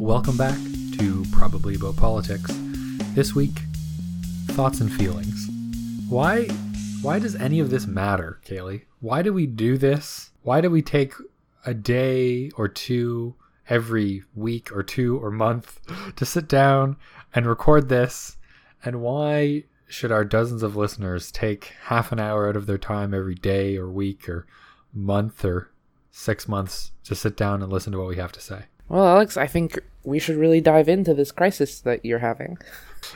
Welcome back to Probably About Politics. This week, thoughts and feelings. Why why does any of this matter, Kaylee? Why do we do this? Why do we take a day or two every week or two or month to sit down and record this? And why should our dozens of listeners take half an hour out of their time every day or week or month or six months to sit down and listen to what we have to say? Well, Alex, I think we should really dive into this crisis that you're having.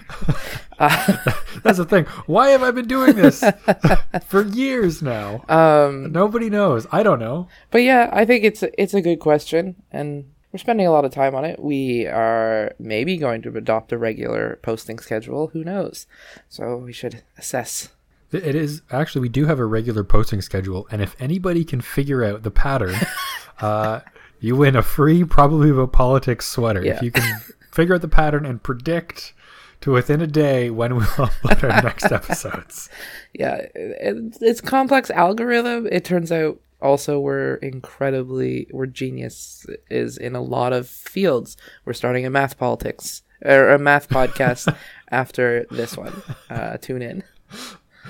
That's the thing. Why have I been doing this for years now? Um, Nobody knows. I don't know. but yeah, I think it's it's a good question, and we're spending a lot of time on it. We are maybe going to adopt a regular posting schedule. Who knows? So we should assess. It is actually we do have a regular posting schedule, and if anybody can figure out the pattern, uh, you win a free probably about politics sweater. Yeah. If you can figure out the pattern and predict to within a day when we'll upload our next episodes. Yeah, it's complex algorithm. It turns out also we're incredibly we're genius is in a lot of fields. We're starting a math politics or a math podcast after this one. Uh, tune in.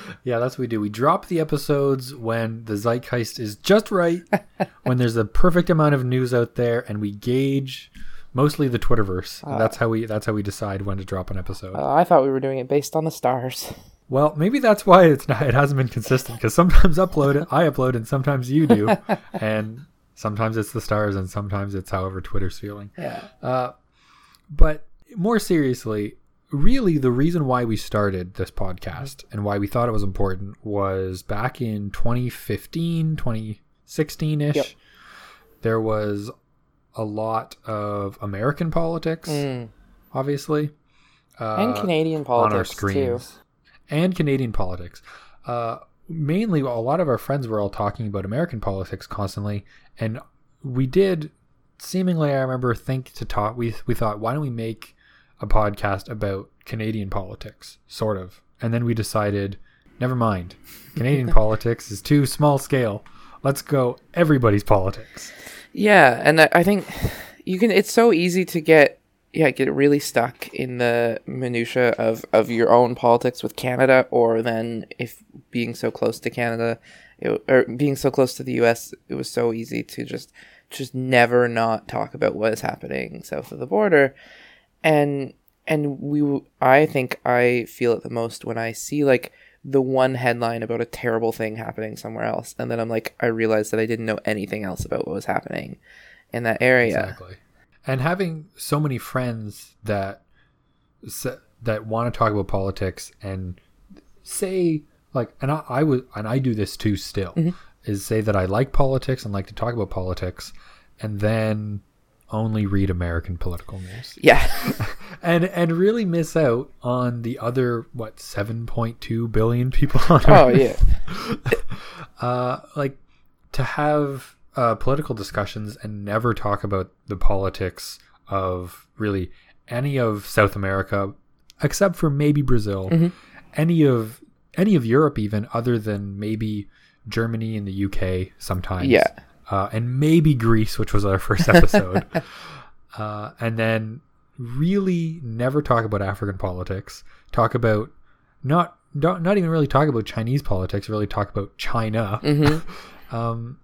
Yeah, that's what we do. We drop the episodes when the zeitgeist is just right, when there's a perfect amount of news out there, and we gauge mostly the Twitterverse. And that's how we that's how we decide when to drop an episode. Uh, I thought we were doing it based on the stars. Well, maybe that's why it's not. It hasn't been consistent because sometimes upload it, I upload, and sometimes you do, and sometimes it's the stars, and sometimes it's however Twitter's feeling. Yeah. Uh, but more seriously, really, the reason why we started this podcast and why we thought it was important was back in 2015, 2016 ish. Yep. There was a lot of American politics, Mm. obviously. Uh, And Canadian on politics our too. screens and Canadian politics. Uh, mainly, a lot of our friends were all talking about American politics constantly, and we did seemingly. I remember think to talk. We we thought, why don't we make a podcast about Canadian politics, sort of, and then we decided, never mind, Canadian politics is too small scale. Let's go everybody's politics. Yeah, and I think you can. It's so easy to get yeah get really stuck in the minutia of of your own politics with Canada, or then if being so close to Canada, it, or being so close to the U.S., it was so easy to just just never not talk about what is happening south of the border, and and we I think I feel it the most when I see like the one headline about a terrible thing happening somewhere else and then I'm like I realized that I didn't know anything else about what was happening in that area. Exactly. And having so many friends that that want to talk about politics and say like, and I, I would, and I do this too. Still, mm-hmm. is say that I like politics and like to talk about politics, and then only read American political news Yeah. and and really miss out on the other what 7.2 billion people on oh Earth yeah. uh, like to have uh, political discussions and never talk about the politics of really any of South America, except for maybe Brazil, Mm-hmm. any of any of Europe, even other than maybe Germany and the UK sometimes, Yeah. Uh, and maybe Greece, which was our first episode, uh, and then really never talk about African politics. Talk about not not not even really talk about Chinese politics. Really talk about China. Mm-hmm. Um,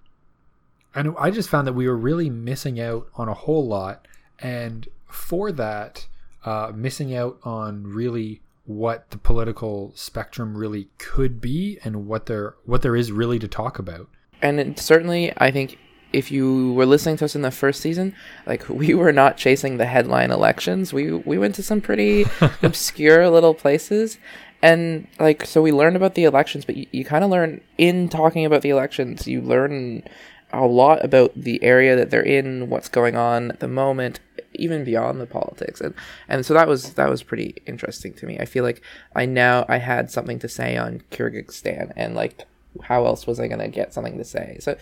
and I just found that we were really missing out on a whole lot, and for that, uh, missing out on really what the political spectrum really could be and what there what there is really to talk about. And it, certainly I think if you were listening to us in the first season, like we were not chasing the headline elections. We we went to some pretty obscure little places. And like so we learned about the elections, but you, you kind of learn in talking about the elections, you learn a lot about the area that they're in, what's going on at the moment, even beyond the politics. And and so that was that was pretty interesting to me. I feel like I now I had something to say on Kyrgyzstan and like how else was I going to get something to say? So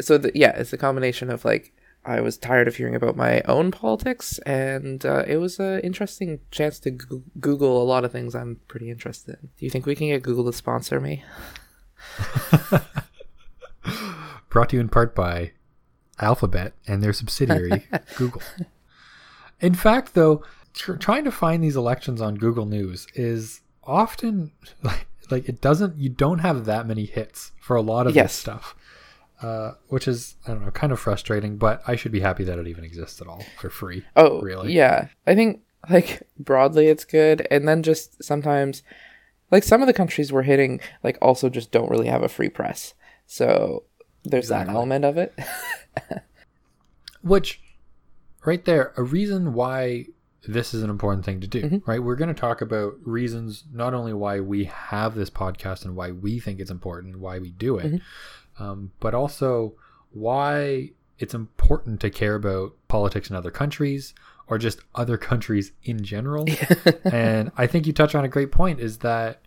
so the, yeah, it's a combination of like I was tired of hearing about my own politics, and uh, it was an interesting chance to go- Google a lot of things I'm pretty interested in. Do you think we can get Google to sponsor me? Brought to you in part by Alphabet and their subsidiary Google. In fact, though, tr- trying to find these elections on Google News is often like, like it doesn't. You don't have that many hits for a lot of Yes. this stuff, uh, which is I don't know, kind of frustrating. But I should be happy that it even exists at all for free. Oh, Really? Yeah, I think like broadly it's good, and then just sometimes, like some of the countries we're hitting, like also just don't really have a free press. So there's that element of it. Which, right there, a reason why this is an important thing to do, Mhm. right? We're going to talk about reasons not only why we have this podcast and why we think it's important and why we do it, Mhm. um, but also why it's important to care about politics in other countries or just other countries in general. and I think you touch on a great point is that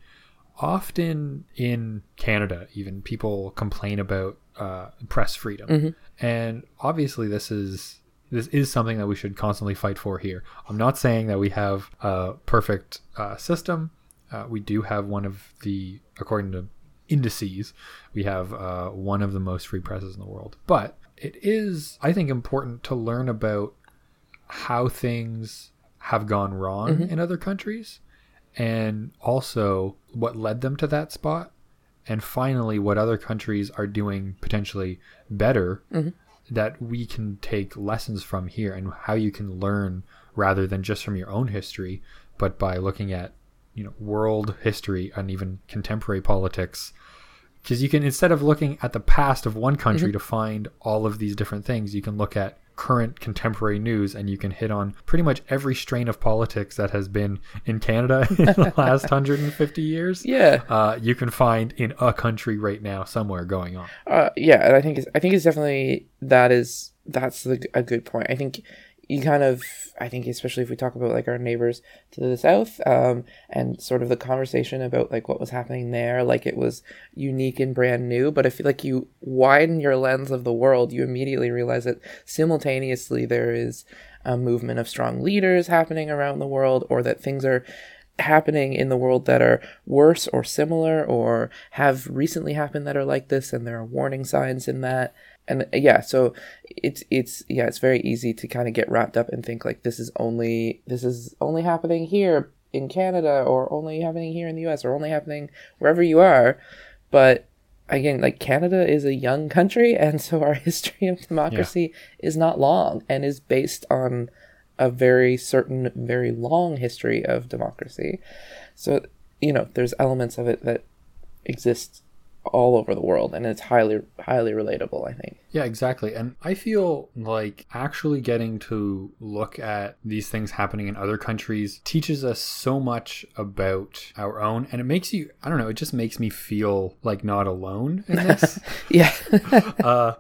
often in Canada, even people complain about uh, press freedom, Mhm. and obviously this is this is something that we should constantly fight for here. I'm not saying that we have a perfect uh, system. Uh, we do have one of the, according to indices, we have uh, one of the most free presses in the world. But it is, I think, important to learn about how things have gone wrong in other countries and also what led them to that spot and finally what other countries are doing potentially better that we can take lessons from here and how you can learn rather than just from your own history but by looking at you know world history and even contemporary politics. Because you can instead of looking at the past of one country mm-hmm. to find all of these different things you can look at current contemporary news and you can hit on pretty much every strain of politics that has been in canada in the last 150 years. Yeah, uh, you can find in a country right now somewhere going on. Uh, yeah, and I think it's, I think it's definitely that is that's the, a good point. I think you kind of I think especially if we talk about like our neighbors to the south um, and sort of the conversation about like what was happening there, like it was unique and brand new. But I feel like you widen your lens of the world, you immediately realize that simultaneously there is a movement of strong leaders happening around the world, or that things are happening in the world that are worse or similar or have recently happened that are like this and there are warning signs in that and uh, yeah so it's it's yeah it's very easy to kind of get wrapped up and think like this is only this is only happening here in Canada or only happening here in the US or only happening wherever you are. But again like Canada is a young country and so our history of democracy is not long and is based on a very certain very long history of democracy. So you know there's elements of it that exist all over the world and it's highly highly relatable i think Yeah, exactly. And I feel like actually getting to look at these things happening in other countries teaches us so much about our own. And it makes you, I don't know, it just makes me feel like not alone in this. yeah uh,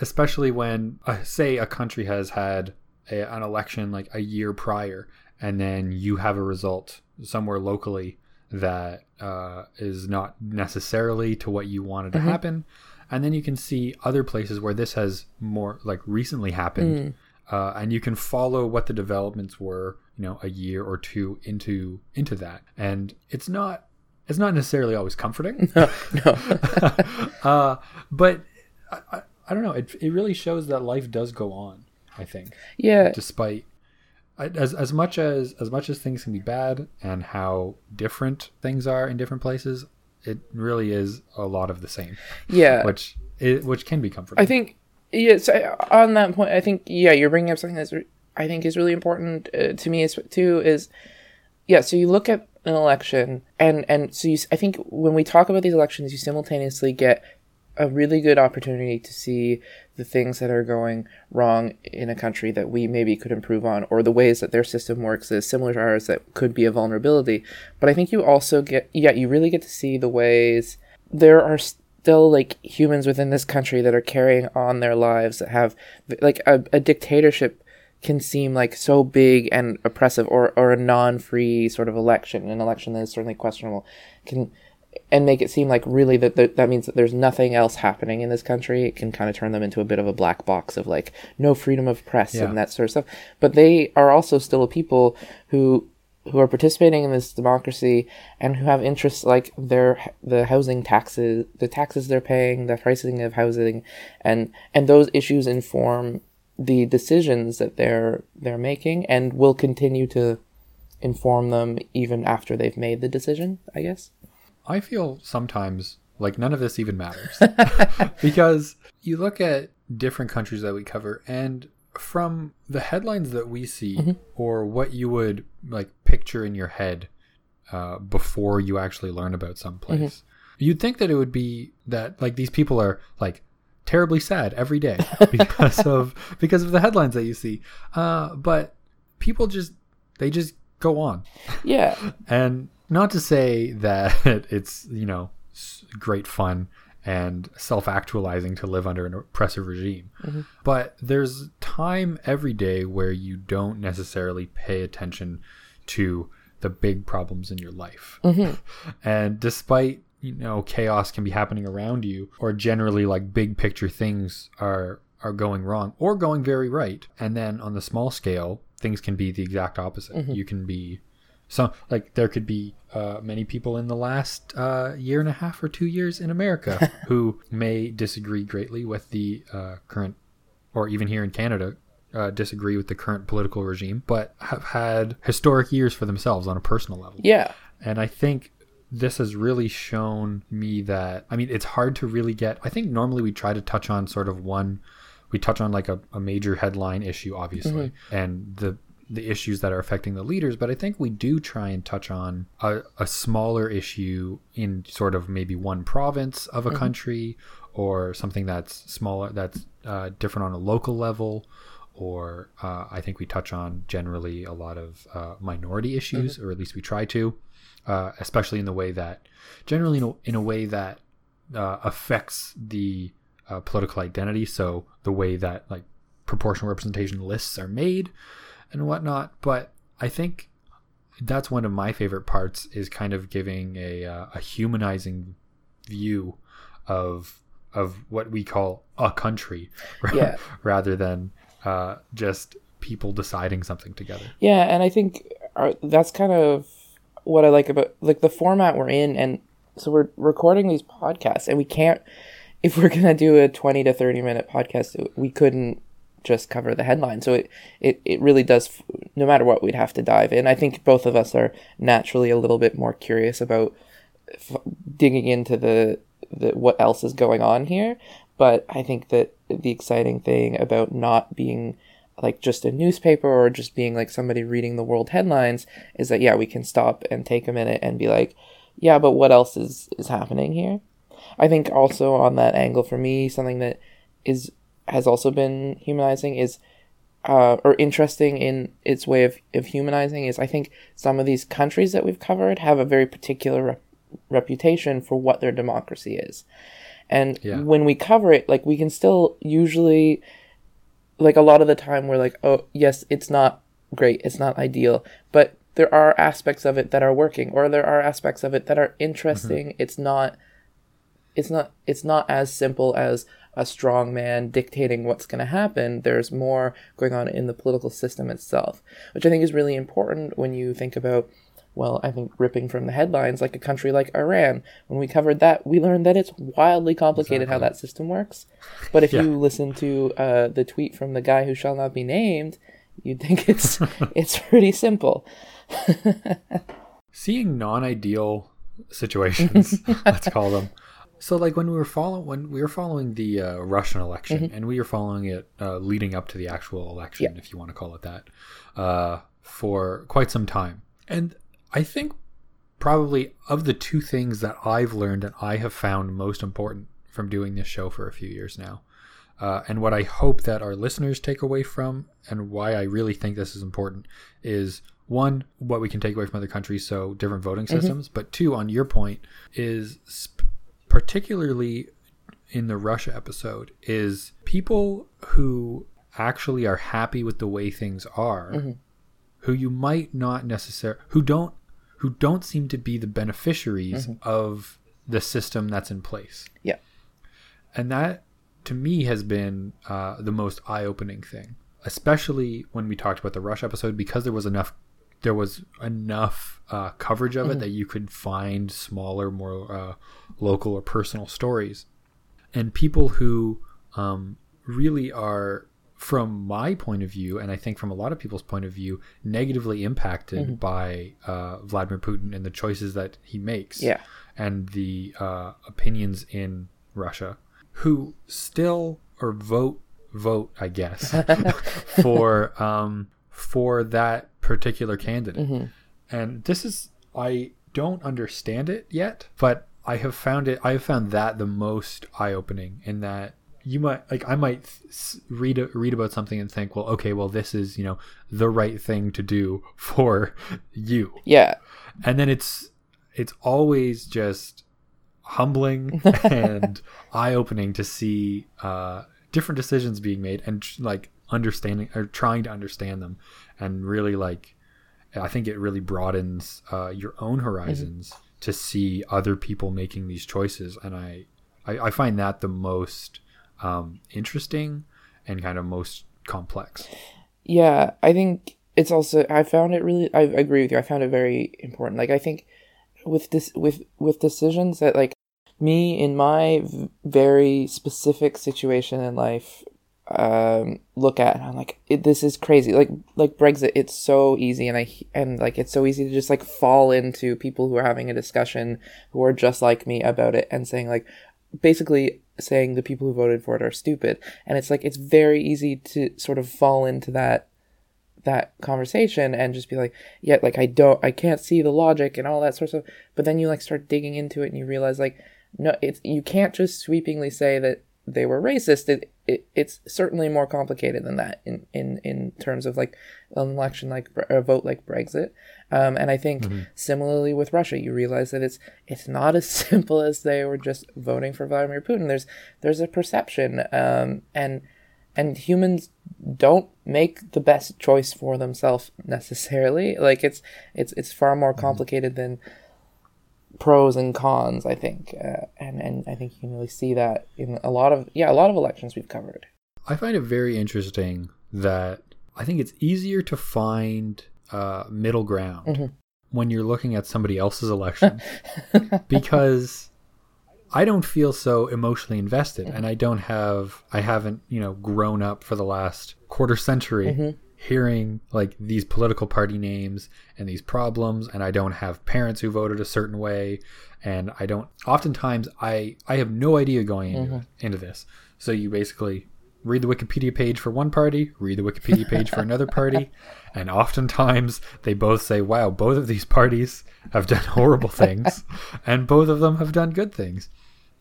especially when, uh, say, a country has had a, an election like a year prior, and then you have a result somewhere locally that uh, is not necessarily to what you wanted to happen. And then you can see other places where this has more like recently happened, uh, and you can follow what the developments were, you know, a year or two into into that. And it's not it's not necessarily always comforting no no uh, but I, I, I don't know. It, it really shows that life does go on. I think, yeah despite as as much as as much as things can be bad and how different things are in different places, it really is a lot of the same, yeah which it, which can be comforting. i think yes I- on that point i think yeah you're bringing up something that's re- i think is really important uh, to me is too is yeah so you look at an election and and so you i think when we talk about these elections you simultaneously get a really good opportunity to see the things that are going wrong in a country that we maybe could improve on or the ways that their system works is similar to ours that could be a vulnerability. But i think you also get yeah you really get to see the ways there are still like humans within this country that are carrying on their lives that have like a, a dictatorship can seem like so big and oppressive or, or a non-free sort of election an election that is certainly questionable can and make it seem like really that that, that means that there's nothing else happening in this country it can kind of turn them into a bit of a black box of like no freedom of press Yeah. and that sort of stuff but they are also still a people who who are participating in this democracy and who have interests like their the housing taxes the taxes they're paying the pricing of housing and and those issues inform the decisions that they're they're making and will continue to inform them even after they've made the decision, I guess. I feel sometimes like none of this even matters because you look at different countries that we cover and from the headlines that we see Mm-hmm. or what you would like picture in your head uh, before you actually learn about some place Mm-hmm. you'd think that it would be that like these people are like terribly sad every day because of because of the headlines that you see uh, but people just they just go on Yeah. and not to say that it's you know great fun and self-actualizing to live under an oppressive regime mm-hmm. but there's time every day where you don't necessarily pay attention to the big problems in your life. Mm-hmm. And despite you know chaos can be happening around you or generally like big picture things are are going wrong or going very right and then on the small scale things can be the exact opposite. Mm-hmm. You can be some like there could be uh, many people in the last uh, year and a half or two years in America who may disagree greatly with the uh, current, or even here in Canada, uh, disagree with the current political regime, but have had historic years for themselves on a personal level. Yeah. And I think this has really shown me that, I mean, it's hard to really get. I think normally we try to touch on sort of one, we touch on like a, a major headline issue, obviously, and the, the issues that are affecting the leaders, but I think we do try and touch on a, a smaller issue in sort of maybe one province of a country or something that's smaller, that's uh, different on a local level or uh, I think we touch on generally a lot of uh, minority issues, or at least we try to, uh, especially in the way that, generally in a, in a way that uh, affects the uh, political identity. So the way that like proportional representation lists are made and whatnot. But I think that's one of my favorite parts is kind of giving a, uh, a humanizing view of of what we call a country Yeah. rather than uh, just people deciding something together. Yeah, and I think our, that's kind of what I like about like the format we're in, and so we're recording these podcasts, and we can't if we're gonna do a twenty to thirty minute podcast, we couldn't just cover the headline. So it it it really does. No matter what, we'd have to dive in. I think both of us are naturally a little bit more curious about f- digging into the the what else is going on here. But I think that the exciting thing about not being like just a newspaper or just being like somebody reading the world headlines is that yeah we can stop and take a minute and be like yeah but what else is is happening here i think also on that angle for me something that is has also been humanizing is uh, or interesting in its way of, of humanizing is i think some of these countries that we've covered have a very particular rep- reputation for what their democracy is. And Yeah. when we cover it like we can still usually like a lot of the time we're like oh yes it's not great it's not ideal but there are aspects of it that are working or there are aspects of it that are interesting. It's not it's not it's not as simple as a strong man dictating what's going to happen there's more going on in the political system itself which i think is really important when you think about well i think ripping from the headlines like a country like iran. When we covered that we learned that it's wildly complicated how that system works. But if Yeah. you listen to uh, the tweet from the guy who shall not be named you'd think it's it's pretty simple. Seeing non-ideal situations let's call them so like when we were following when we were following the uh, russian election and we were following it uh, leading up to the actual election if you want to call it that uh, for quite some time. And i think probably of the two things that i've learned and i have found most important from doing this show for a few years now uh, and what I hope that our listeners take away from, and why I really think this is important, is one, what we can take away from other countries, so different voting systems. But two, on your point, is sp- particularly in the Russia episode, is people who actually are happy with the way things are, who you might not necessarily, who don't, who don't seem to be the beneficiaries of the system that's in place. Yeah. And that to me has been uh, the most eye-opening thing especially when we talked about the Russia episode because there was enough there was enough uh, coverage of it that you could find smaller more uh, local or personal stories and people who um, really are from my point of view, and I think from a lot of people's point of view, negatively impacted Mm-hmm. by uh, Vladimir Putin and the choices that he makes Yeah. and the uh, opinions in Russia, who still or vote vote, I guess, for um, for that particular candidate. Mm-hmm. And this is I don't understand it yet, but I have found it. I have found that the most eye opening in that you might like I might read read about something and think, well, okay, well, this is you know the right thing to do for you Yeah. and then it's it's always just humbling and eye-opening to see uh, different decisions being made and like understanding or trying to understand them and really like i think it really broadens uh, your own horizons to see other people making these choices and i i, I find that the most um, interesting and kind of most complex Yeah, I think it's also I found it really I agree with you. I found it very important. Like I think with this with with decisions that like me in my very specific situation in life um look at I'm like it, this is crazy. Like like Brexit it's so easy and I and like it's so easy to just like fall into people who are having a discussion who are just like me about it and saying like basically saying the people who voted for it are stupid. And it's like it's very easy to sort of fall into that that conversation and just be like yeah like i don't i can't see the logic and all that sort of but then you like start digging into it and you realize like no it's you can't just sweepingly say that they were racist. It, it it's certainly more complicated than that in in in terms of like an election like a vote like brexit. Um, and i think similarly with russia you realize that it's it's not as simple as they were just voting for vladimir putin. There's there's a perception um, and and humans don't make the best choice for themselves necessarily. Like it's it's it's far more complicated than pros and cons i think uh, and and i think you can really see that in a lot of yeah a lot of elections we've covered. I find it very interesting that I think it's easier to find uh, middle ground when you're looking at somebody else's election because I don't feel so emotionally invested and I don't have I haven't, you know, grown up for the last quarter century hearing like these political party names and these problems and I don't have parents who voted a certain way and I don't oftentimes I I have no idea going into, mm-hmm. into this. So you basically read the Wikipedia page for one party, read the Wikipedia page for another party, and oftentimes they both say, wow, both of these parties have done horrible things, and both of them have done good things.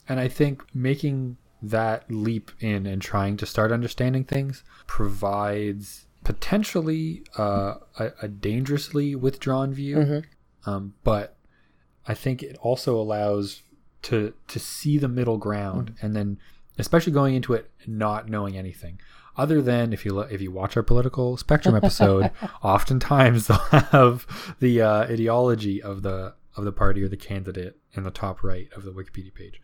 And I think making that leap in and trying to start understanding things provides potentially uh, a, a dangerously withdrawn view, um, but I think it also allows to to see the middle ground and then especially going into it not knowing anything. Other than if you lo- if you watch our political spectrum episode oftentimes they'll have the uh, ideology of the of the party or the candidate in the top right of the wikipedia page.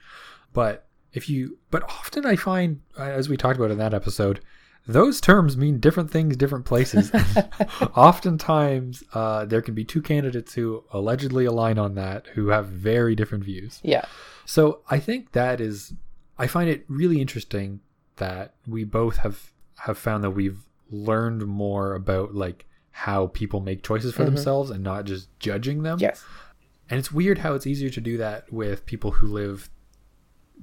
But if you but often i find uh, as we talked about in that episode those terms mean different things different places oftentimes uh, there can be two candidates who allegedly align on that who have very different views yeah so I think that is I find it really interesting that we both have have found that we've learned more about like how people make choices for themselves and not just judging them. yes And it's weird how it's easier to do that with people who live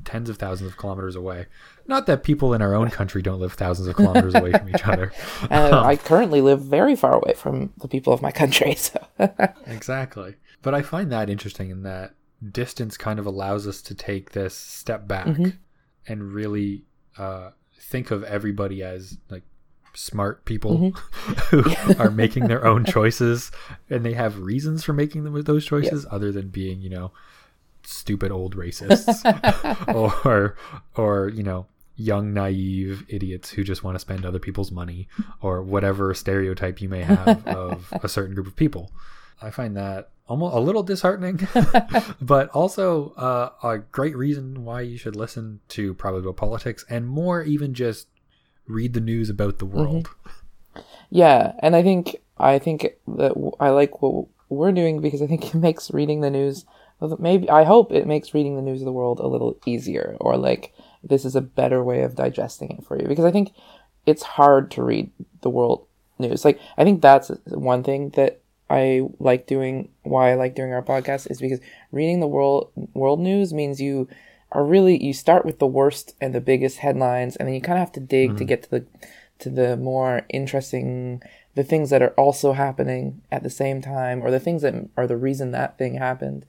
tens of thousands of kilometers away. Not that people in our own country don't live thousands of kilometers away from each other. uh, i currently live very far away from the people of my country so. Exactly. But I find that interesting in that distance kind of allows us to take this step back and really uh, think of everybody as like smart people who are making their own choices and they have reasons for making them those choices other than being, you know, stupid old racists or or, you know, young naive idiots who just want to spend other people's money or whatever stereotype you may have of a certain group of people. I find that almost a little disheartening, but also uh, a great reason why you should listen to Probably About Politics and more even just read the news about the world. Yeah, and I think I think that w- I like what we're doing because I think it makes reading the news maybe I hope it makes reading the news of the world a little easier or like this is a better way of digesting it for you because I think it's hard to read the world news. Like I think that's one thing that I like doing. Why I like doing our podcast is because reading the world world news means you are really you start with the worst and the biggest headlines, and then you kind of have to dig mm-hmm. to get to the to the more interesting the things that are also happening at the same time or the things that are the reason that thing happened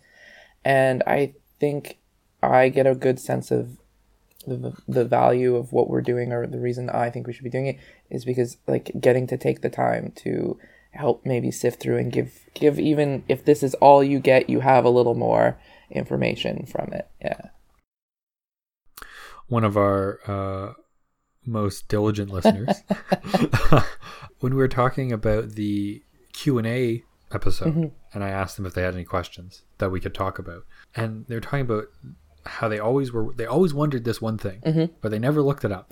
and i think i get a good sense of the, the value of what we're doing or the reason i think we should be doing it is because like getting to take the time to help maybe sift through and give give even if this is all you get you have a little more information from it. Yeah. One of our uh most diligent listeners. When we were talking about the q&a episode mm-hmm. and i asked them if they had any questions that we could talk about and they're talking about how they always were they always wondered this one thing mm-hmm. but they never looked it up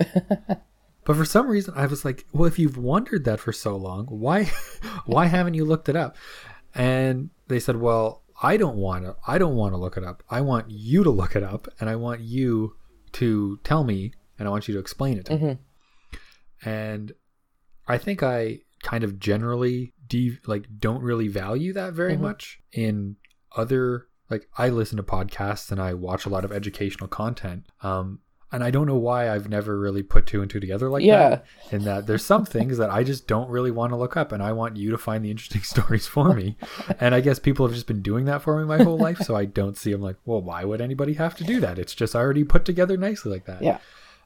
but for some reason i was like well if you've wondered that for so long why why haven't you looked it up and they said well i don't want to i don't want to look it up i want you to look it up and i want you to tell me and I want you to explain it to mm-hmm. me. And I think I kind of generally de- like don't really value that very mm-hmm. much in other like I listen to podcasts and I watch a lot of educational content. Um and I don't know why I've never really put two and two together like yeah. that. In that there's some things that I just don't really want to look up, and I want you to find the interesting stories for me. and I guess people have just been doing that for me my whole life, so I don't see them like, well, why would anybody have to do that? It's just already put together nicely like that. Yeah.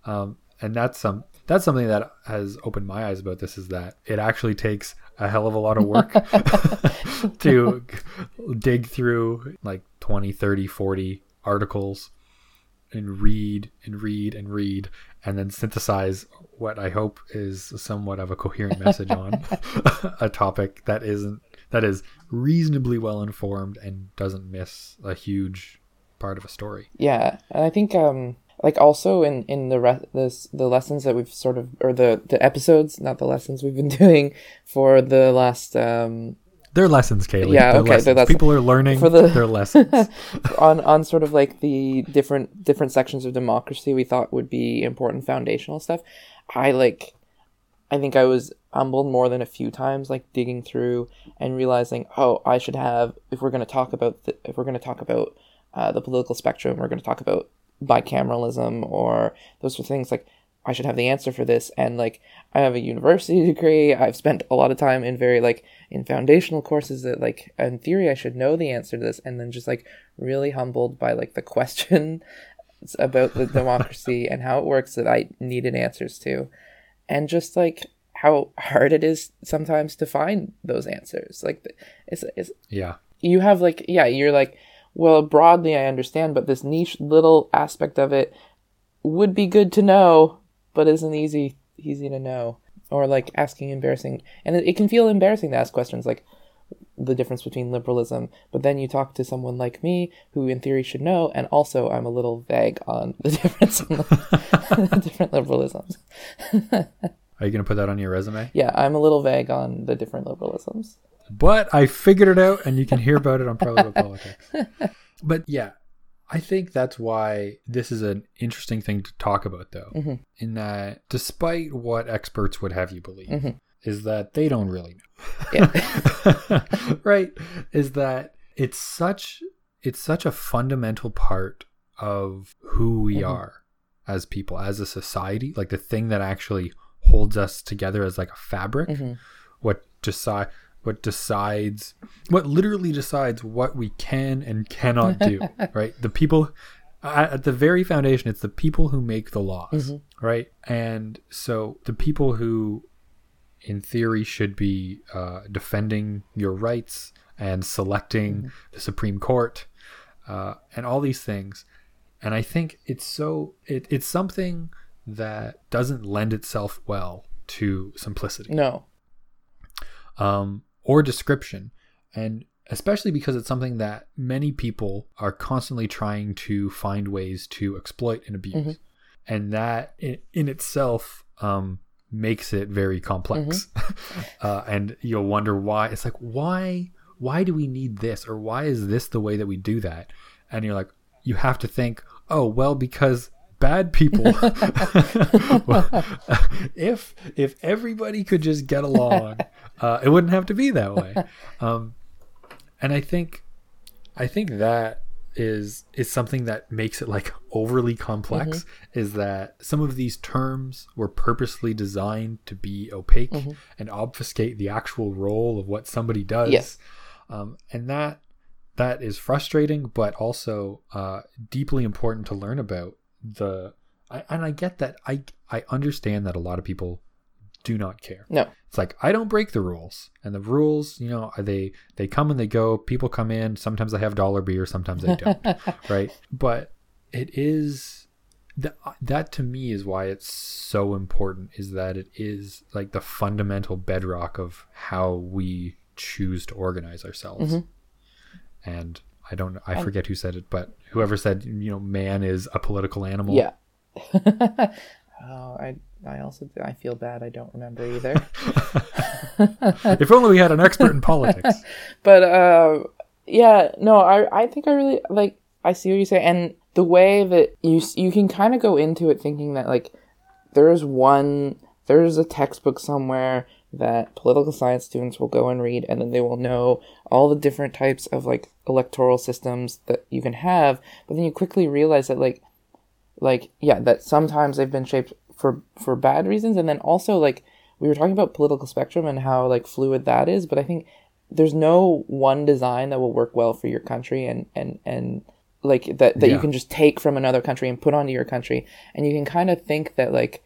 Um, and that's some that's something that has opened my eyes about this is that it actually takes a hell of a lot of work to dig through like 20 30 40 articles and read and read and read and then synthesize what i hope is somewhat of a coherent message on a topic that isn't that is reasonably well informed and doesn't miss a huge part of a story. Yeah and i think um like also in in the re- this the lessons that we've sort of or the the episodes not the lessons we've been doing for the last um they're lessons, Kaylee. Yeah, they're okay. Lessons. People are learning for the, their lessons on on sort of like the different different sections of democracy we thought would be important foundational stuff. I like, I think I was humbled more than a few times, like digging through and realizing, oh, I should have if we're going to talk about the, if we're going to talk about uh, the political spectrum, we're going to talk about bicameralism or those sort of things like I should have the answer for this. And like I have a university degree. I've spent a lot of time in very like in foundational courses that like in theory I should know the answer to this. And then just like really humbled by like the question about the democracy and how it works that I needed answers to. And just like how hard it is sometimes to find those answers. Like it's, it's yeah. You have like yeah you're like well, broadly I understand, but this niche little aspect of it would be good to know, but isn't easy easy to know. Or like asking embarrassing, and it, it can feel embarrassing to ask questions like the difference between liberalism. But then you talk to someone like me, who in theory should know, and also I'm a little vague on the difference in the different liberalisms. Are you going to put that on your resume? Yeah, I'm a little vague on the different liberalisms but I figured it out, and you can hear about it on Probably Politics. But yeah, I think that's why this is an interesting thing to talk about, though, mm-hmm. in that despite what experts would have you believe, mm-hmm. is that they don't really know. Yeah. right? Is that it's such it's such a fundamental part of who we mm-hmm. are as people, as a society, like the thing that actually holds us together as like a fabric. Mm-hmm. What decide what decides what literally decides what we can and cannot do right? The people at the very foundation it's the people who make the laws mm-hmm. right? And so the people who in theory should be uh, defending your rights and selecting mm-hmm. the supreme court uh, and all these things. And i think it's so it, it's something that doesn't lend itself well to simplicity. No. Um or description. And especially because it's something that many people are constantly trying to find ways to exploit and abuse. Mm-hmm. And that in, in itself um, makes it very complex. Mm-hmm. uh, and you'll wonder why. It's like, why? Why do we need this? Or why is this the way that we do that? And you're like, you have to think, oh, well, because bad people if if everybody could just get along uh, it wouldn't have to be that way um, and i think i think that is is something that makes it like overly complex Mm-hmm. is that some of these terms were purposely designed to be opaque Mm-hmm. and obfuscate the actual role of what somebody does Yes. um, and that that is frustrating but also uh, deeply important to learn about the I, and i get that i i understand that a lot of people do not care No. it's like I don't break the rules, and the rules, you know, are they they come and they go. People come in. Sometimes they have dollar beer, sometimes they don't, right? But it is that that to me is why it's so important. Is that it is like the fundamental bedrock of how we choose to organize ourselves. Mm-hmm. And I don't. I forget who said it, but whoever said, you know, man is a political animal. Yeah. oh, I I also I feel bad. I don't remember either. if only we had an expert in politics. but uh, yeah, no, I I think I really like. I see what you say, and the way that you you can kind of go into it thinking that like there's one there's a textbook somewhere that political science students will go and read and then they will know all the different types of like electoral systems that you can have. But then you quickly realize that like like yeah that sometimes they've been shaped for for bad reasons. And then also like we were talking about political spectrum and how like fluid that is. But i think there's no one design that will work well for your country and and and like that that you can just take from another country and put onto your country. And you can kind of think that like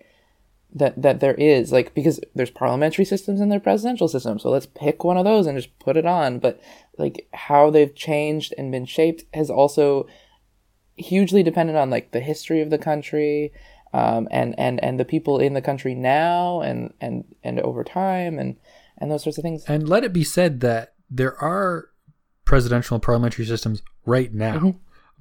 that that there is like because there's parliamentary systems and there's presidential systems so let's pick one of those and just put it on but like how they've changed and been shaped has also hugely dependent on like the history of the country um, and and and the people in the country now and and and over time and and those sorts of things And let it be said that there are presidential and parliamentary systems right now. Mm-hmm.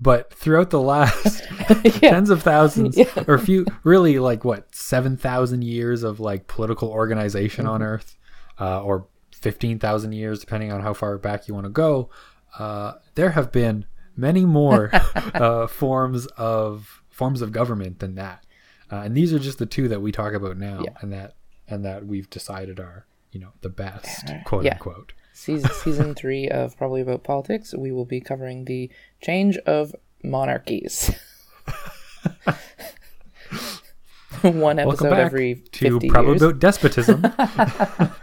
But throughout the last Yeah. tens of thousands or a few really like what, 7,000 years of like political organization on Mm-hmm. earth uh, or 15,000 years depending on how far back you want to go, uh, there have been many more uh, forms of forms of government than that. Uh, and these are just the two that we talk about now Yeah. and that and that we've decided are, you know, the best, quote Yeah. unquote. season season three of probably about politics we will be covering the change of monarchies. One episode every to 50 probably years. About despotism.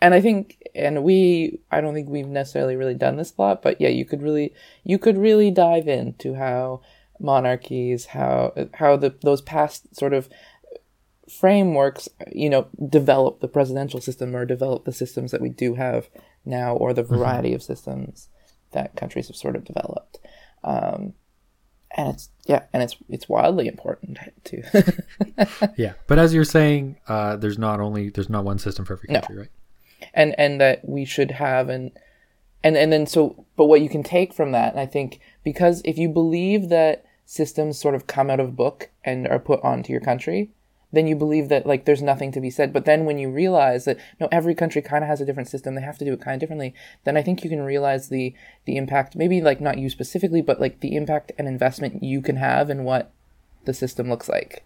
and i think and we i don't think we've necessarily really done this a lot but yeah you could really you could really dive into how monarchies how how the those past sort of frameworks you know develop the presidential system or develop the systems that we do have now or the mm-hmm. variety of systems that countries have sort of developed um and it's yeah and it's it's wildly important to yeah, but as you're saying, uh, there's not only there's not one system for every No. country, right? and and that we should have and and and then so but what you can take from that and i think because if you believe that systems sort of come out of book and are put onto your country then you believe that like there's nothing to be said but then when you realize that no every country kind of has a different system they have to do it kind of differently then i think you can realize the the impact maybe like not you specifically but like the impact and investment you can have in what the system looks like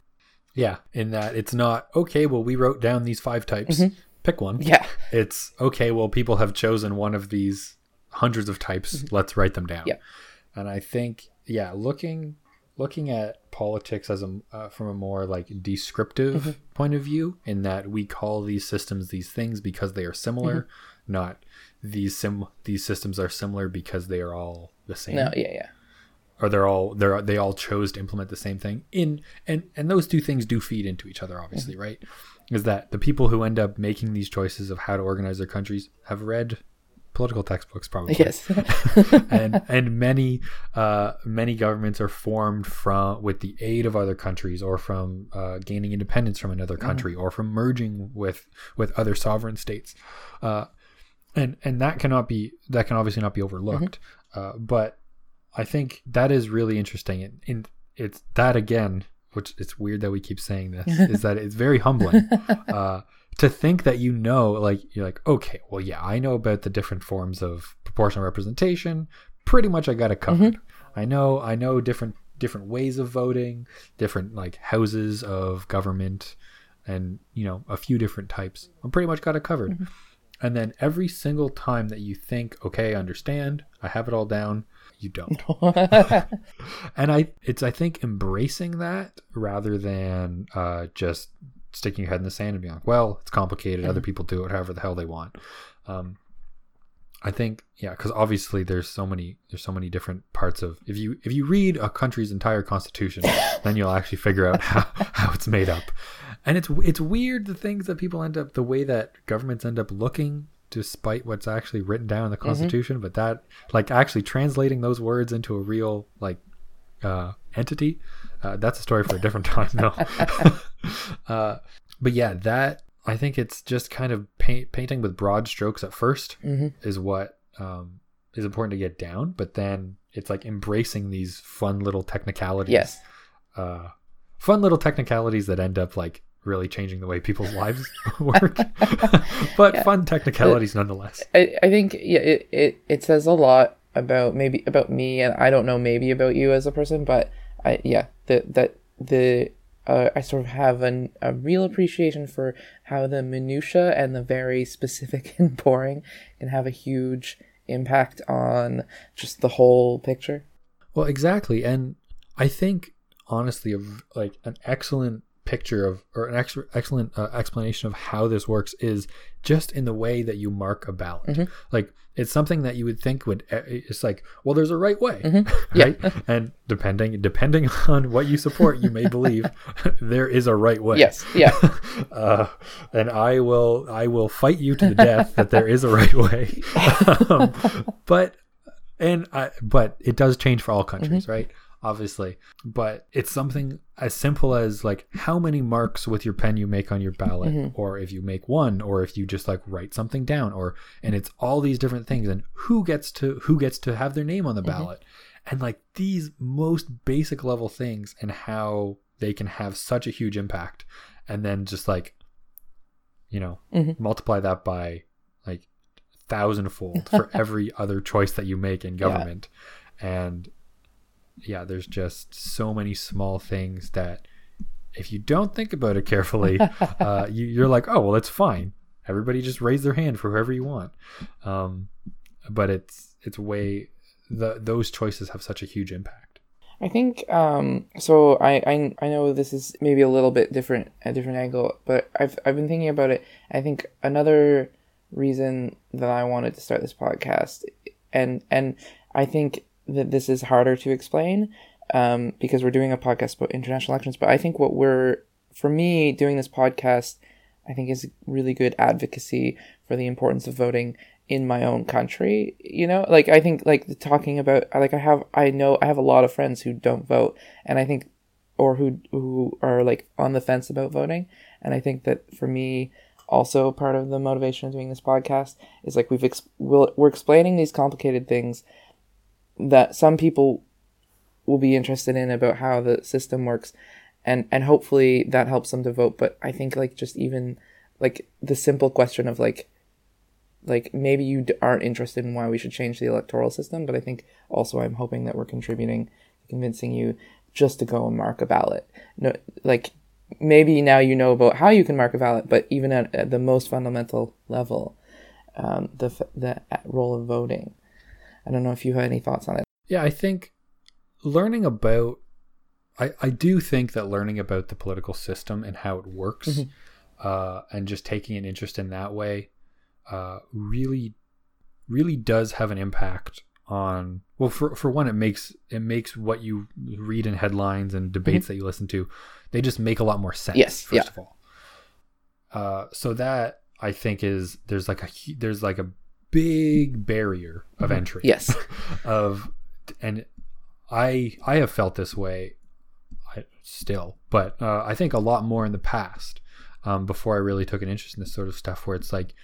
Yeah, in that it's not okay. Well, we wrote down these five types. Pick one. Mm-hmm. yeah It's okay. Well, people have chosen one of these hundreds of types. Let's write them down. Mm-hmm. Yeah. And I think, yeah, looking looking at politics as a uh, from a more like descriptive Mm-hmm. point of view, in that we call these systems these things because they are similar, Mm-hmm. not these sim these systems are similar because they are all the same no yeah yeah or they're all they're they all chose to implement the same thing in and and those two things do feed into each other obviously Mm-hmm. right is that the people who end up making these choices of how to organize their countries have read political textbooks probably. Yes. And and many uh many governments are formed from with the aid of other countries or from uh, gaining independence from another country or from merging with with other sovereign states. Uh and and that cannot be that can obviously not be overlooked. Uh but i think that is really interesting. And, and it's that again which it's weird that we keep saying this is that it's very humbling. Uh to think that you know like you're like okay well yeah i know about the different forms of proportional representation pretty much i got it covered i know i know different different ways of voting, different like houses of government, and you know a few different types. I'm pretty much got it covered. Mm-hmm. And then every single time that you think, okay, I understand, I have it all down, you don't. and I, it's I think embracing that rather than uh, just sticking your head in the sand and being like, well, it's complicated. Other people do it however the hell they want. Um, I think yeah, because obviously there's so many there's so many different parts of if you if you read a country's entire constitution, then you'll actually figure out how, how it's made up, and it's it's weird the things that people end up the way that governments end up looking despite what's actually written down in the constitution, but that like actually translating those words into a real like uh, entity, uh, that's a story for a different time though. uh, but yeah, that I think it's just kind of paint, painting with broad strokes at 1st Mhm. is what um, is important to get down. But then it's like embracing these fun little technicalities. yes. Uh, fun little technicalities that end up like really changing the way people's lives work. but Yeah. fun technicalities nonetheless. I, I think yeah it, it it says a lot about maybe about me and I don't know maybe about you as a person but I yeah that that the uh, I sort of have an, a real appreciation for how the minutia and the very specific and boring can have a huge impact on just the whole picture. Well, exactly, and I think honestly, like an excellent picture of or an ex- excellent uh, explanation of how this works is just in the way that you mark a ballot. Mhm. Like it's something that you would think would eh, it's like, well, there's a right way, Yeah. right? and depending depending on what you support, you may believe there is a right way. Yes, yeah, uh, and I will I will fight you to the death that there is a right way. um, but and I, but it does change for all countries, right? Obviously, but it's something as simple as like how many marks with your pen you make on your ballot, or if you make one, or if you just like write something down, or and it's all these different things, and who gets to who gets to have their name on the ballot, and like these most basic level things, and how they can have such a huge impact, and then just like you know Mhm. multiply that by like thousandfold for every other choice that you make in government. And yeah there's just so many small things that if you don't think about it carefully uh, you, you're like oh well it's fine. Everybody just raise their hand for whoever you want. Um, but it's it's way the those choices have such a huge impact. I think um so I, I I know this is maybe a little bit different a different angle, but I've I've been thinking about it. I think another reason that I wanted to start this podcast and and I think that this is harder to explain um because we're doing a podcast about international elections, but I think what we're for me doing this podcast I think is really good advocacy for the importance of voting in my own country you know? Like i think like talking about like i have i know i have a lot of friends who don't vote and i think or who who are like on the fence about voting. And i think that for me also part of the motivation of doing this podcast is like we've ex- we'll, we're explaining these complicated things that some people will be interested in about how the system works and and hopefully that helps them to vote. But i think like just even like the simple question of like like maybe you aren't interested in why we should change the electoral system but i think also i'm hoping that we're contributing convincing you just to go and mark a ballot. No like maybe now you know about how you can mark a ballot but even at, at the most fundamental level um, the the role of voting i don't know if you have any thoughts on it Yeah, I think learning about I, I do think that learning about the political system and how it works Mhm. uh, and just taking an interest in that way uh, really really does have an impact on well for for one it makes it makes what you read in headlines and debates that you listen to they just make a lot more sense Yes, first yeah. of all uh, so that I think is there's like a there's like a big barrier of entry. Yes. Of and i i have felt this way I, still but uh, i think a lot more in the past um, before i really took an interest in this sort of stuff where it's like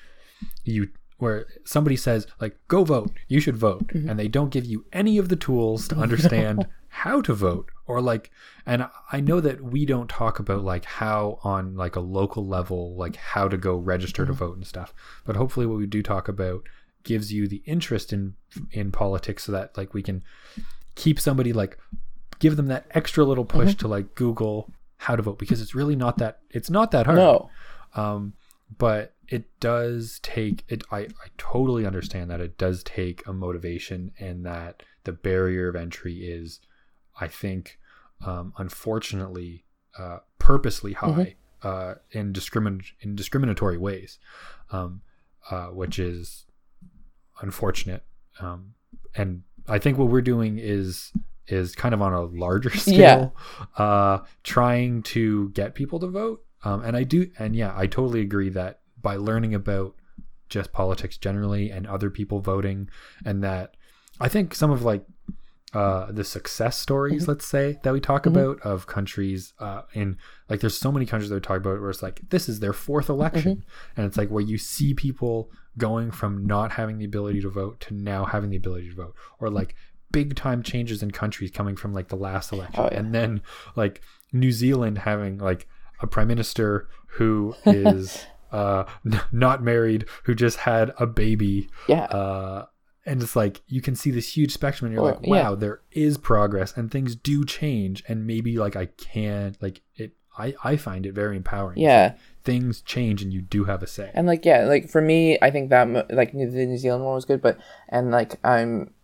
you where somebody says like go vote. You should vote. And they don't give you any of the tools to understand how to vote or like and i know that we don't talk about like how on like a local level like how to go register to vote and stuff but hopefully what we do talk about gives you the interest in in politics so that like we can keep somebody like give them that extra little push Mm-hmm. to like Google how to vote because it's really not that it's not that hard. No. Um, but it does take it. I, I totally understand that it does take a motivation and that the barrier of entry is, I think, um, unfortunately, uh, purposely high uh, in discrimin in discriminatory ways, um, uh, which is unfortunate. Um, and I think what we're doing is is kind of on a larger scale, uh, trying to get people to vote. Um, and I do, and yeah, I totally agree that by learning about just politics generally and other people voting, and that I think some of like uh, the success stories, let's say, that we talk about of countries uh, in like there's so many countries that we talk about where it's like this is their fourth election, and it's like where you see people going from not having the ability to vote to now having the ability to vote, or like big time changes in countries coming from like the last election, Oh, yeah. and then like New Zealand having like a prime minister who is uh n- not married who just had a baby Yeah. uh and it's like you can see this huge spectrum and you're Well, like yeah. wow there is progress and things do change and maybe like i can like it i i find it very empowering yeah. like, things change and you do have a say And like yeah, like for me, I think that like the New Zealand one was good, but and like I'm,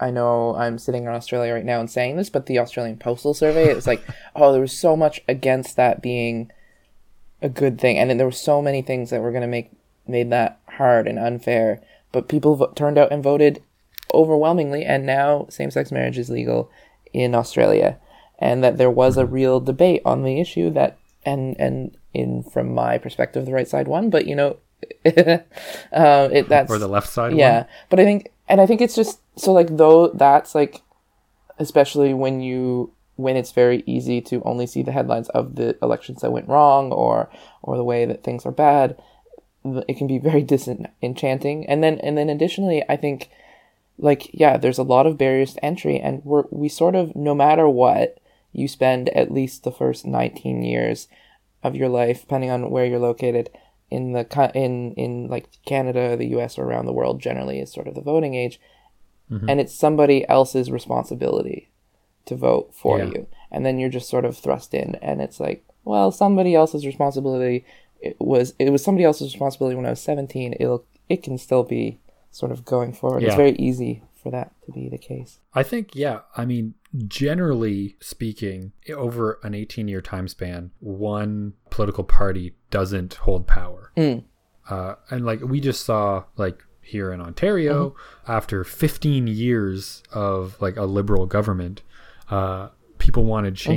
I know I'm sitting in Australia right now and saying this, but the Australian Postal Survey, it was like, oh, there was so much against that being a good thing, and then there were so many things that were gonna make made that hard and unfair, but people vo- turned out and voted overwhelmingly, and now same-sex marriage is legal in Australia, and that there was a real debate on the issue that and and in from my perspective the right side won, but you know, um, it that's or the left side yeah one. but i think and i think it's just so like though that's like especially when you when it's very easy to only see the headlines of the elections that went wrong or or the way that things are bad it can be very disenchanting. And then and then additionally i think like yeah there's a lot of barriers to entry and we're we sort of no matter what you spend at least the first 19 years of your life depending on where you're located in the in in like Canada, the US or around the world generally is sort of the voting age. Mm-hmm. And it's somebody else's responsibility to vote for Yeah. you. And then you're just sort of thrust in and it's like well somebody else's responsibility it was it was somebody else's responsibility when I was 17 it'll it can still be sort of going forward it's very easy for that to be the case I think, yeah. I mean, generally speaking, over an 18 year time span, one political party doesn't hold power. Mm. Uh, and like we just saw, like here in Ontario, Mm-hmm. after 15 years of like a liberal government, uh, people wanted Mm-hmm.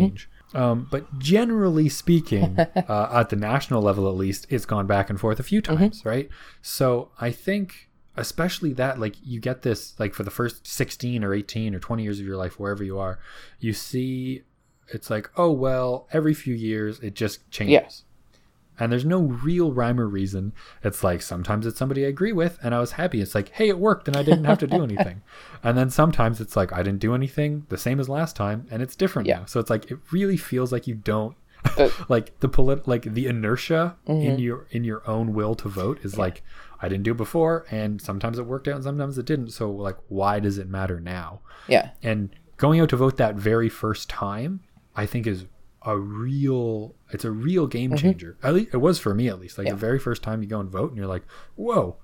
Um, but generally speaking, uh, at the national level at least, it's gone back and forth a few Mm-hmm. times, right? So I think, especially that, like, you get this, like, for the first 16 or 18 or 20 years of your life, wherever you are, you see it's like, oh, well, every few years it just changes. Yeah. And there's no real rhyme or reason. It's like sometimes it's somebody I agree with and I was happy. It's like, hey, it worked and I didn't have to do anything. and then sometimes it's like, I didn't do anything the same as last time and it's different Yeah. now. So it's like, it really feels like you don't. Uh, like the polit- like the inertia Mm-hmm. in your in your own will to vote is like I didn't do it before and sometimes it worked out and sometimes it didn't so like why does it matter now yeah and going out to vote that very first time i think is a real it's a real game changer at least it was for me at least like Mm-hmm. Yeah. the very first time you go and vote and you're like whoa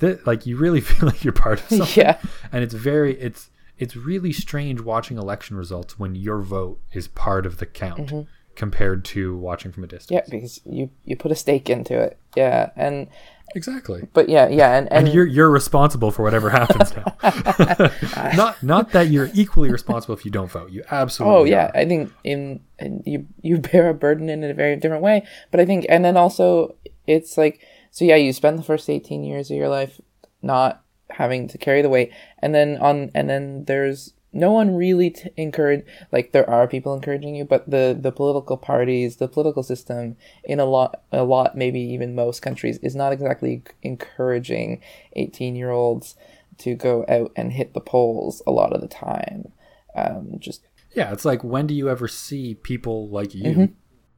th- like you really feel like you're part of something yeah and it's very it's it's really strange watching election results when your vote is part of the count compared to watching from a distance Mm-hmm. yeah because you you put a stake into it yeah and exactly but yeah yeah and and, and you're you're responsible for whatever happens now. not not that you're equally responsible if you don't vote. You absolutely. Oh yeah, are. I think in, in you you bear a burden in a very different way. But I think, and then also it's like so yeah, you spend the first eighteen years of your life not having to carry the weight, and then on and then there's no one really to encourage like there are people encouraging you but the the political parties the political system in a lot a lot maybe even most countries is not exactly encouraging 18 year olds to go out and hit the polls a lot of the time um just Yeah, it's like when do you ever see people like you? Mm-hmm.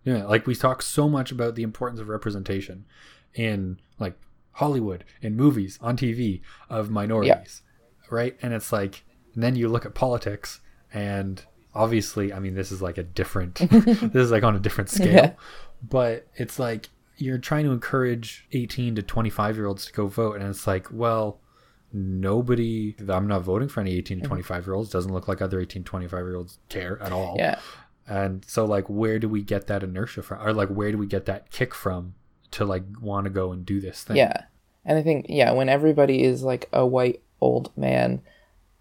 Yeah, like we talk so much about the importance of representation in like Hollywood, in movies, on TV of minorities, right? And it's like, and then you look at politics, and obviously, I mean, this is like a different, this is like on a different scale, Yeah. but it's like you're trying to encourage 18 to 25 year olds to go vote, and it's like, well, nobody, I'm not voting for any 18 to mm-hmm. 25 year olds. Doesn't look like other 18 to 25 year olds care at all. Yeah. And so, like, where do we get that inertia from, or like, where do we get that kick from to like want to go and do this thing? Yeah. And I think, yeah, when everybody is like a white old man,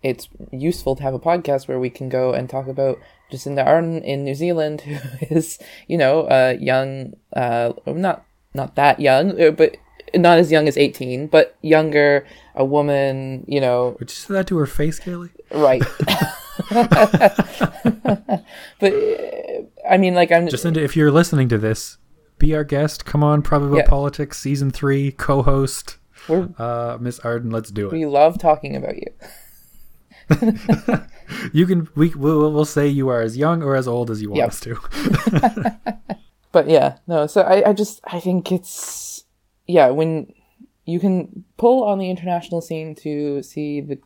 it's useful to have a podcast where we can go and talk about Jacinda Ardern in New Zealand, who is, you know, a young, uh, not not that young, uh, but not as young as 18, but younger, a woman, you know, Would you say that to her face, Kaylee? right. but, uh, I mean, like, I'm Jacinda, if you're listening to this, be our guest. Come on, Probably About Yeah. Politics, season three, co-host. we're, Uh, Miss Ardern, let's do it. we love talking about you. You can we we'll, we'll say you are as young or as old as you want Yep. us to. but yeah no so I, I just i think it's yeah when you can pull on the international scene to see the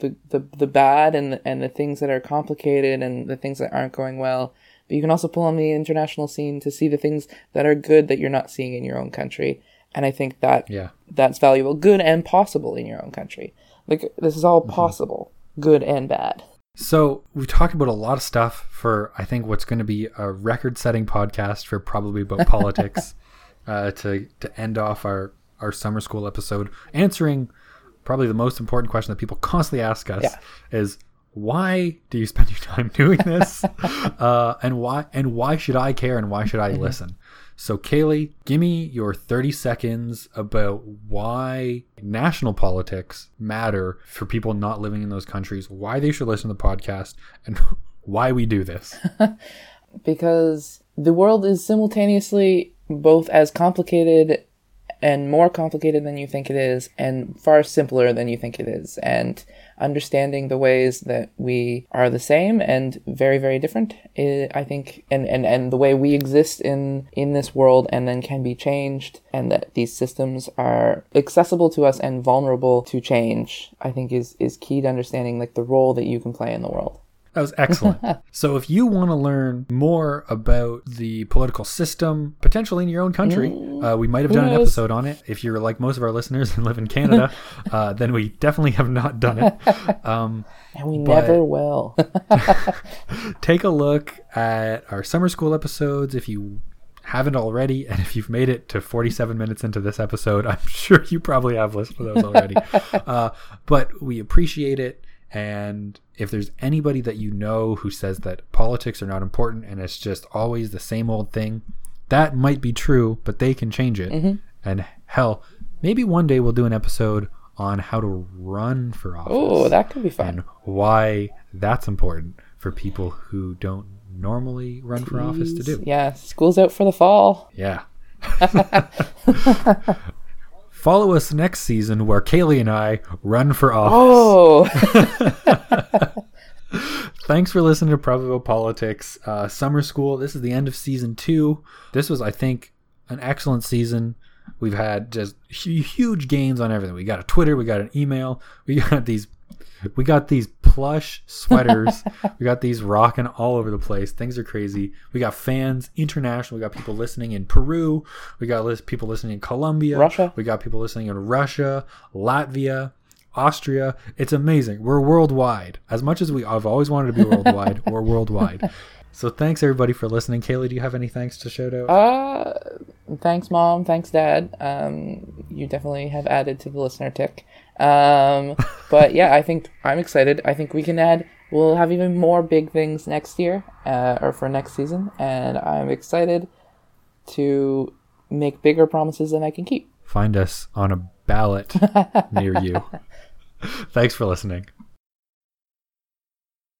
the, the, the bad and the, and the things that are complicated and the things that aren't going well but you can also pull on the international scene to see the things that are good that you're not seeing in your own country and i think that yeah. that's valuable good and possible in your own country like this is all mm-hmm. possible good and bad So we've talked about a lot of stuff for I think what's going to be a record-setting podcast for probably about politics uh, to to end off our our summer school episode, answering probably the most important question that people constantly ask us Yeah. is why do you spend your time doing this, uh, and why and why should I care and why should I listen? So Kaylee, give me your 30 seconds about why national politics matter for people not living in those countries, why they should listen to the podcast, and why we do this. because the world is simultaneously both as complicated and more complicated than you think it is and far simpler than you think it is. And understanding the ways that we are the same and very very different i think and, and and the way we exist in in this world and then can be changed and that these systems are accessible to us and vulnerable to change i think is is key to understanding like the role that you can play in the world That was excellent. so, if you want to learn more about the political system, potentially in your own country, uh, we might have done an episode on it. If you're like most of our listeners and live in Canada, uh, then we definitely have not done it. Um, and we never will take a look at our summer school episodes if you haven't already and if you've made it to 47 minutes into this episode i'm sure you probably have listened to those already uh, but we appreciate it and if there's anybody that you know who says that politics are not important and it's just always the same old thing that might be true but they can change it mm-hmm. and hell maybe one day we'll do an episode on how to run for office oh that could be fun and why that's important for people who don't normally run for office to do. Yeah, school's out for the fall. Yeah. Follow us next season where Kaylee and I run for office. Oh, Thanks for listening to Probable Politics uh, Summer School. This is the end of season two. This was, I think, an excellent season. We've had just huge gains on everything. We got a Twitter, we got an email, we got these, we got these plush sweaters, we got these rocking all over the place. Things are crazy. We got fans international. We got people listening in Peru. We got list people listening in Colombia, Russia. We got people listening in Russia, Latvia. Austria. It's amazing. We're worldwide. As much as we I've always wanted to be worldwide, we're worldwide. So thanks everybody for listening. Kaylee, do you have any thanks to shout out? uh, thanks, mom. Thanks, dad. Um, you definitely have added to the listener tick. Um, but yeah, I think I'm excited. I think we can add. We'll have even more big things next year, uh, or for next season, and I'm excited to make bigger promises than I can keep. Find us on a ballot near you. thanks for listening.